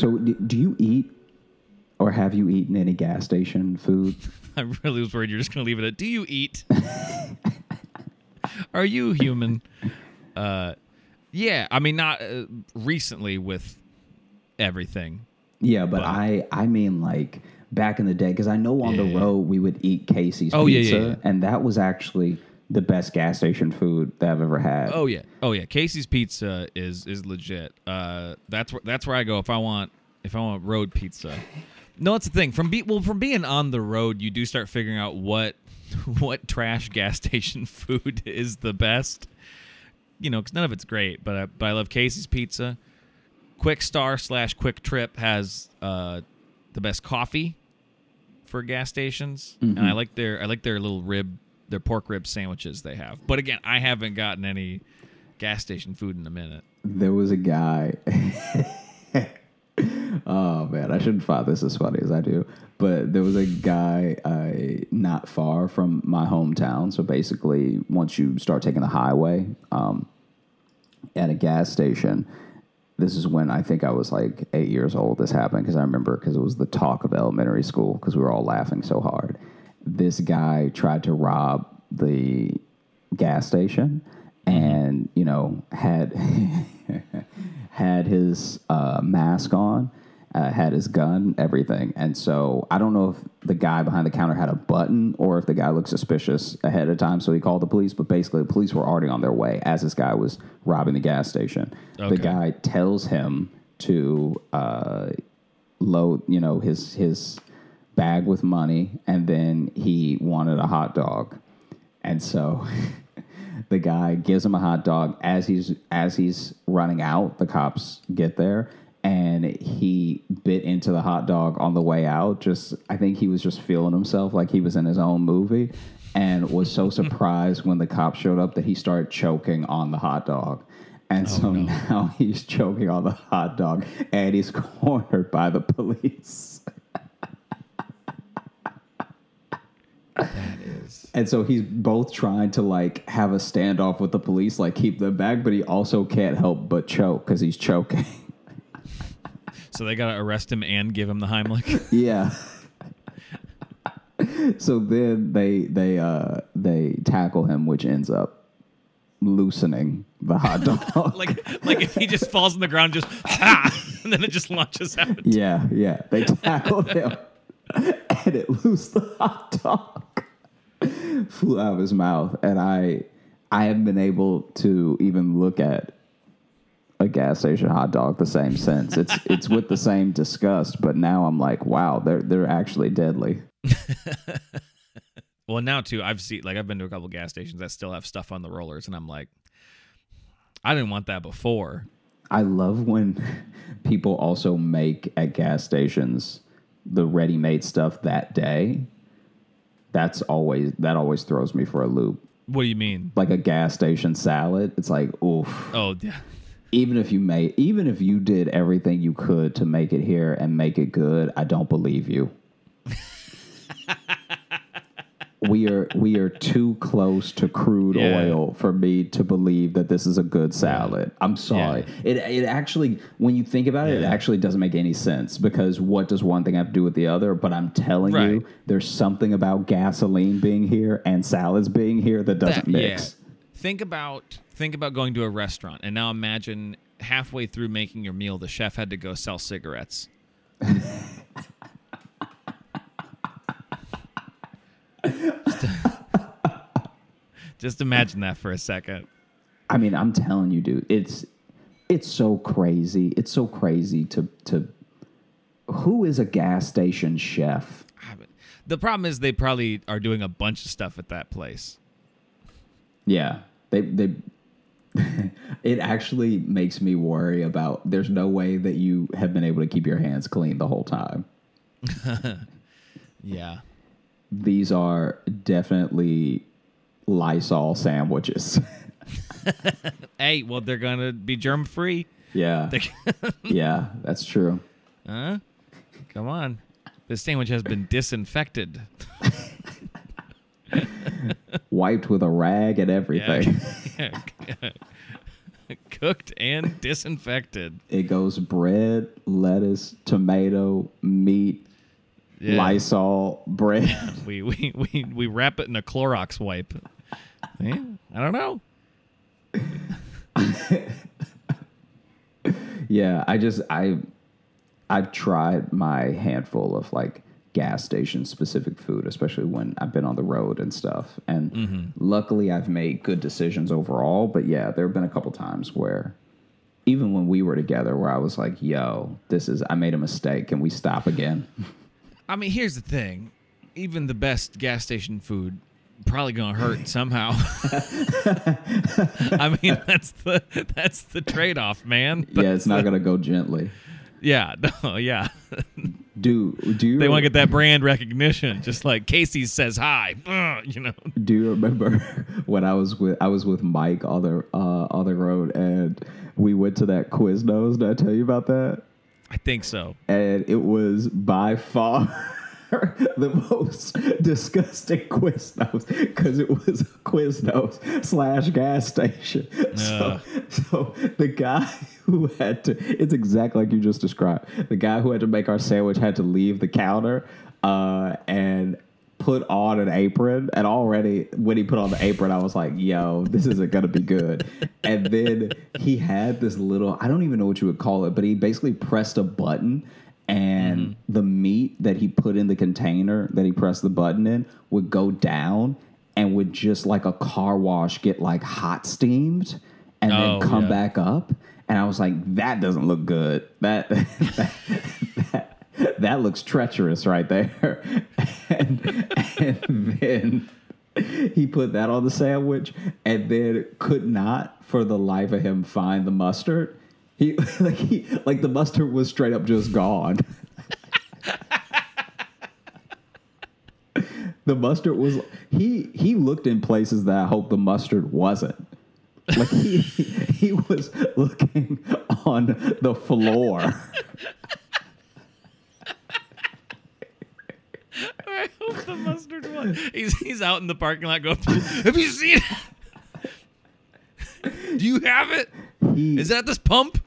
So, do you eat or have you eaten any gas station food? I really was worried you're just going to leave it at, do you eat? Are you human? Uh, yeah, I mean, not uh, recently with everything. Yeah, but But- I I mean like back in the day because I know on the road we would eat Casey's Oh, yeah, pizza, yeah, yeah. and that was actually the best gas station food that I've ever had. Oh yeah, oh yeah. Casey's Pizza is is legit. Uh, that's where that's where I go if I want if I want road pizza. No, that's the thing. From be well from being on the road, you do start figuring out what what trash gas station food is the best. You know, because none of it's great, but I, but I love Casey's Pizza. Kwik Star slash Kwik Trip has uh, the best coffee for gas stations, and I like their I like their little rib their pork rib sandwiches they have. But again, I haven't gotten any gas station food in a minute. There was a guy. oh man, I shouldn't find this as funny as I do. But there was a guy uh, not far from my hometown. So basically, once you start taking the highway, um, at a gas station. This is when I think I was like eight years old. This happened because I remember because it was the talk of elementary school because we were all laughing so hard. This guy tried to rob the gas station and you know had had his uh, mask on, uh, had his gun, everything. And so I don't know if the guy behind the counter had a button or if the guy looked suspicious ahead of time, so he called the police. But basically, the police were already on their way as this guy was robbing the gas station. Okay. The guy tells him to uh, load, you know, his his bag with money, and then he wanted a hot dog, and so. the guy gives him a hot dog as he's as he's running out the cops get there and he bit into the hot dog on the way out just i think he was just feeling himself like he was in his own movie and was so surprised when the cops showed up that he started choking on the hot dog and oh, so now he's choking on the hot dog and he's cornered by the police That is. And so he's both trying to like have a standoff with the police, like keep them back, but he also can't help but choke because he's choking. So they gotta arrest him and give him the Heimlich. yeah. so then they they uh they tackle him, which ends up loosening the hot dog. like like if he just falls on the ground, just ha, and then it just launches out. yeah, yeah. They tackle him, and it loosed the hot dog. Flew out of his mouth, and I I haven't been able to even look at a gas station hot dog the same sense. It's it's with the same disgust, but now I'm like, wow, they're they're actually deadly. Well, now too, I've seen like I've been to a couple gas stations that still have stuff on the rollers, and I'm like, I didn't want that before. I love when people also make at gas stations the ready-made stuff that day. That's always that always throws me for a loop. What do you mean? Like a gas station salad, it's like, oof. Oh yeah, Even if you made, even if you did everything you could to make it here and make it good, I don't believe you. we are we are too close to crude Yeah. oil for me to believe that this is a good salad. I'm sorry. It it actually when you think about it, it actually doesn't make any sense because what does one thing have to do with the other? But I'm telling Right. you, there's something about gasoline being here and salads being here that doesn't That- mix. Think about think about going to a restaurant, and now imagine halfway through making your meal, the chef had to go sell cigarettes. just, just imagine that for a second. I mean, I'm telling you, dude, it's it's so crazy. It's so crazy to to who is a gas station chef? Ah, the problem is they probably are doing a bunch of stuff at that place. Yeah. They they it actually makes me worry about there's no way that you have been able to keep your hands clean the whole time. Yeah. These are definitely Lysol sandwiches. Hey, well, they're gonna be germ free. yeah. yeah, that's true. Huh? Come on. This sandwich has been disinfected. Wiped with a rag and everything. Yeah. cooked and disinfected. It goes bread, lettuce, tomato, meat, Yeah. Lysol, bread. We, we we we wrap it in a Clorox wipe. Yeah, I don't know. yeah, I just I I've tried my handful of like gas station specific food, especially when I've been on the road and stuff. And mm-hmm. luckily I've made good decisions overall, but yeah, there have been a couple times where even when we were together where I was like, "Yo, this is I made a mistake. Can we stop again?" I mean, here's the thing. Even the best gas station food probably gonna hurt somehow. I mean, that's the that's the trade off, man. yeah, it's not going to go gently. Yeah, no, yeah. Do do you They want to get that brand recognition, just like Casey says hi. You know. Do you remember when I was with I was with Mike on the uh, on the road and we went to that Quiznos? Did I tell you about that? I think so. And it was by far the most disgusting Quiznos because it was a Quiznos slash gas station. So, so the guy who had to it's exactly like you just described. The guy who had to make our sandwich had to leave the counter uh, and put on an apron and already when he put on the apron I was like, yo, this isn't gonna be good. And then he had this little I don't even know what you would call it, but he basically pressed a button and mm-hmm. the meat that he put in the container that he pressed the button in would go down and would just like a car wash get like hot steamed and Oh, then come yeah. back up. And I was like, that doesn't look good. That that, that, that looks treacherous right there. And, and then he put that on the sandwich and then could not for the life of him find the mustard. He like he like the mustard was straight up just gone. the mustard was he he looked in places that I hope the mustard wasn't. Like he he was looking on the floor. I hope the mustard was. He's he's out in the parking lot going. Have you seen it? Do you have it? He Is that this pump?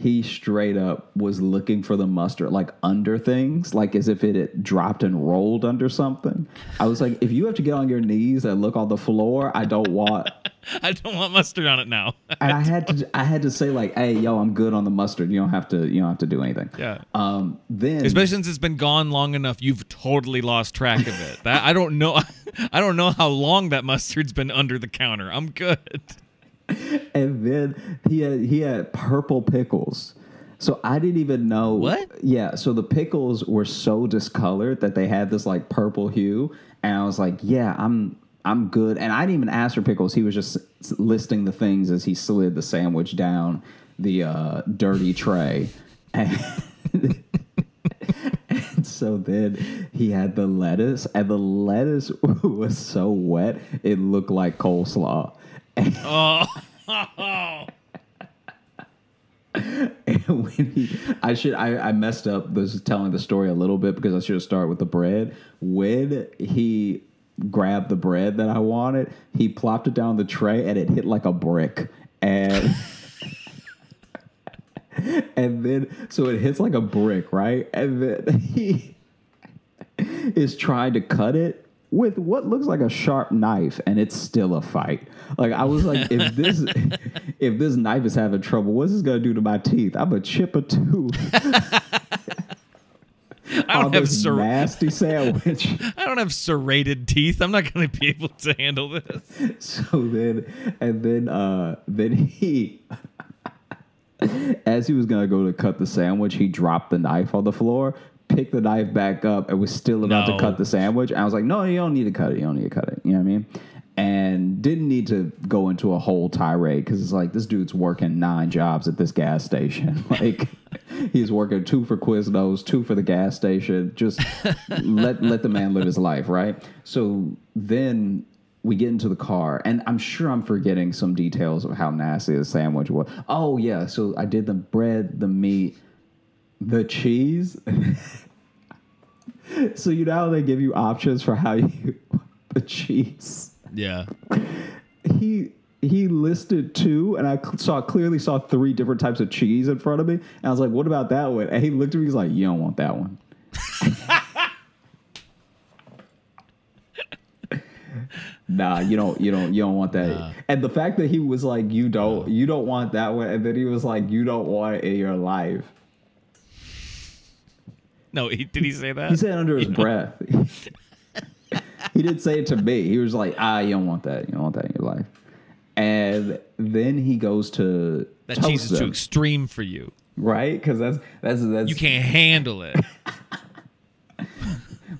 He straight up was looking for the mustard like under things, like as if it had dropped and rolled under something. I was like, if you have to get on your knees and look on the floor, I don't want. I don't want mustard on it now. And I had to, I had to say like, hey, yo, I'm good on the mustard. You don't have to, you don't have to do anything. Yeah. Um. Then Especially since it's been gone long enough, you've totally lost track of it. That I don't know. I don't know how long that mustard's been under the counter. I'm good. and then he had he had purple pickles. So I didn't even know What? Yeah, so the pickles were so discolored that they had this like purple hue, and I was like, "Yeah, I'm I'm good." And I didn't even ask for pickles. He was just listing the things as he slid the sandwich down the uh, dirty tray, and, and so then he had the lettuce, and the lettuce was so wet it looked like coleslaw. And Oh. And when he, I should, I, I messed up this telling the story a little bit because I should have started with the bread. When he grabbed the bread that I wanted, he plopped it down the tray and it hit like a brick. And and then so it hits like a brick, right? And then he is trying to cut it with what looks like a sharp knife and it's still a fight. Like I was like if this if this knife is having trouble, what's this gonna do to my teeth? I'm a chip a tooth I don't have ser- nasty sandwich. I don't have serrated teeth. I'm not going to be able to handle this. so then and then uh then he as he was gonna go to cut the sandwich, he dropped the knife on the floor, picked the knife back up, and was still about No. to cut the sandwich. I was like, no, you don't need to cut it. You don't need to cut it. You know what I mean? And didn't need to go into a whole tirade because it's like this dude's working nine jobs at this gas station. like he's working two for Quiznos, two for the gas station. Just let let the man live his life, right? So then we get into the car, and I'm sure I'm forgetting some details of how nasty the sandwich was. Oh yeah, so I did the bread, the meat, the cheese. so you know how they give you options for how you the cheese Yeah. he he listed two, and I saw clearly saw three different types of cheese in front of me. And I was like, "What about that one?" And he looked at me. He's like, "You don't want that one." nah, you don't, you don't, you don't want that. Nah. And the fact that he was like, "You don't, you don't want that one," and then he was like, "You don't want it in your life." No, he, did he say that? He said it under his breath. he didn't say it to me. He was like, "Ah, you don't want that. You don't want that in your life." And then he goes to that cheese is too extreme for you. right? Because that's that's that's You can't handle it.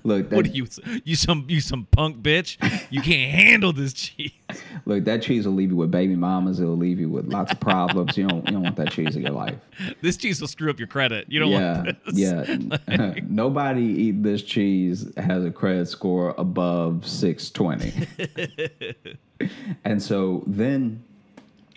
look. That, What are you? You some you some punk bitch? You can't handle this cheese. Look, that cheese will leave you with baby mamas. It'll leave you with lots of problems. you don't you don't want that cheese in your life. This cheese will screw up your credit. You don't yeah, want this. yeah. Nobody eating this cheese has a credit score above six twenty. and so then,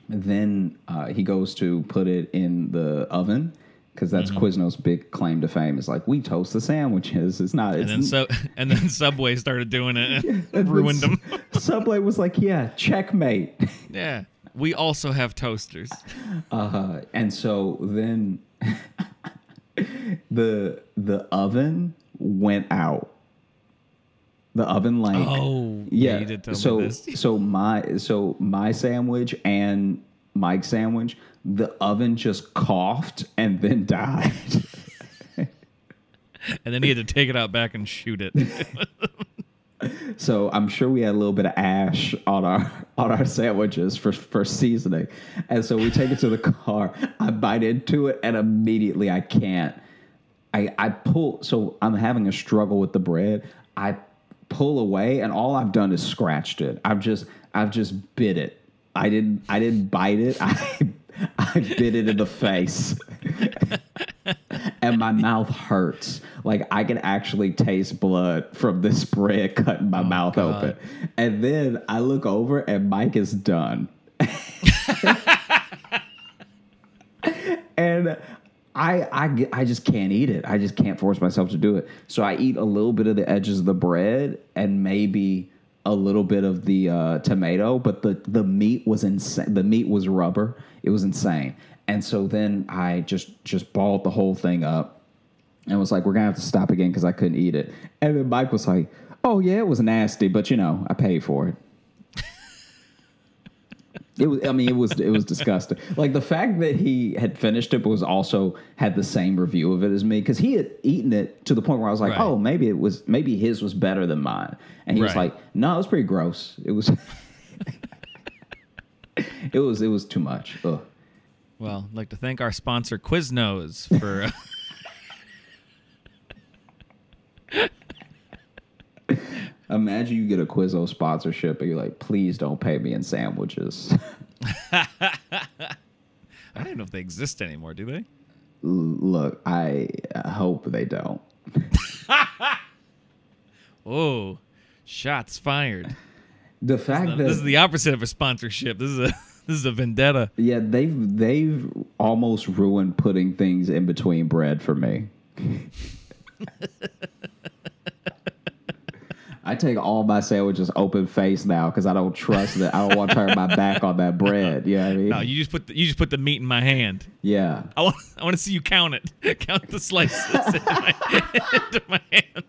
then uh, he goes to put it in the oven because that's Mm-hmm. Quizno's big claim to fame. Is like we toast the sandwiches. It's not. It's And then so and then Subway started doing it and ruined them. Subway was like, yeah, checkmate. Yeah. We also have toasters. Uh, and so then the the oven went out. The oven like Oh, yeah, yeah. so so my so my sandwich and Mike's sandwich, the oven just coughed and then died. And then he had to take it out back and shoot it. So I'm sure we had a little bit of ash on our on our sandwiches for for seasoning, and so we take it to the car. I bite into it, and immediately I can't. I I pull. So I'm having a struggle with the bread. I pull away, and all I've done is scratched it. I've just I've just bit it. I didn't I didn't bite it. I I bit it in the face. and my mouth hurts. Like I can actually taste blood from this bread cutting my oh, mouth God. open. And then I look over and Mike is done. and I, I I just can't eat it. I just can't force myself to do it. So I eat a little bit of the edges of the bread and maybe a little bit of the uh, tomato, but the the meat was insane. The meat was rubber. It was insane. And so then I just just balled the whole thing up and was like, "We're gonna have to stop again because I couldn't eat it." And then Mike was like, "Oh yeah, it was nasty, but you know, I paid for it." It was. I mean, it was. It was disgusting. Like the fact that he had finished it, but was also had the same review of it as me because he had eaten it to the point where I was like, Right. "Oh, maybe it was. Maybe his was better than mine." And he was like, "No, it was pretty gross. It was. it was. It was too much." Ugh. Well, I'd like to thank our sponsor Quiznos for uh, Imagine you get a Quizzo sponsorship and you're like, "Please don't pay me in sandwiches." I don't even know if they exist anymore, do they? Look, I hope they don't. Oh, shots fired. The fact that this is the opposite of a sponsorship. This is a this is a vendetta. Yeah, they've they've almost ruined putting things in between bread for me. I take all my sandwiches open face now because I don't trust that. I don't want to turn my back on that bread. You know what I mean? No, you just put the, you just put the meat in my hand. yeah. I want I want to see you count it. Count the slices into my, into my hand.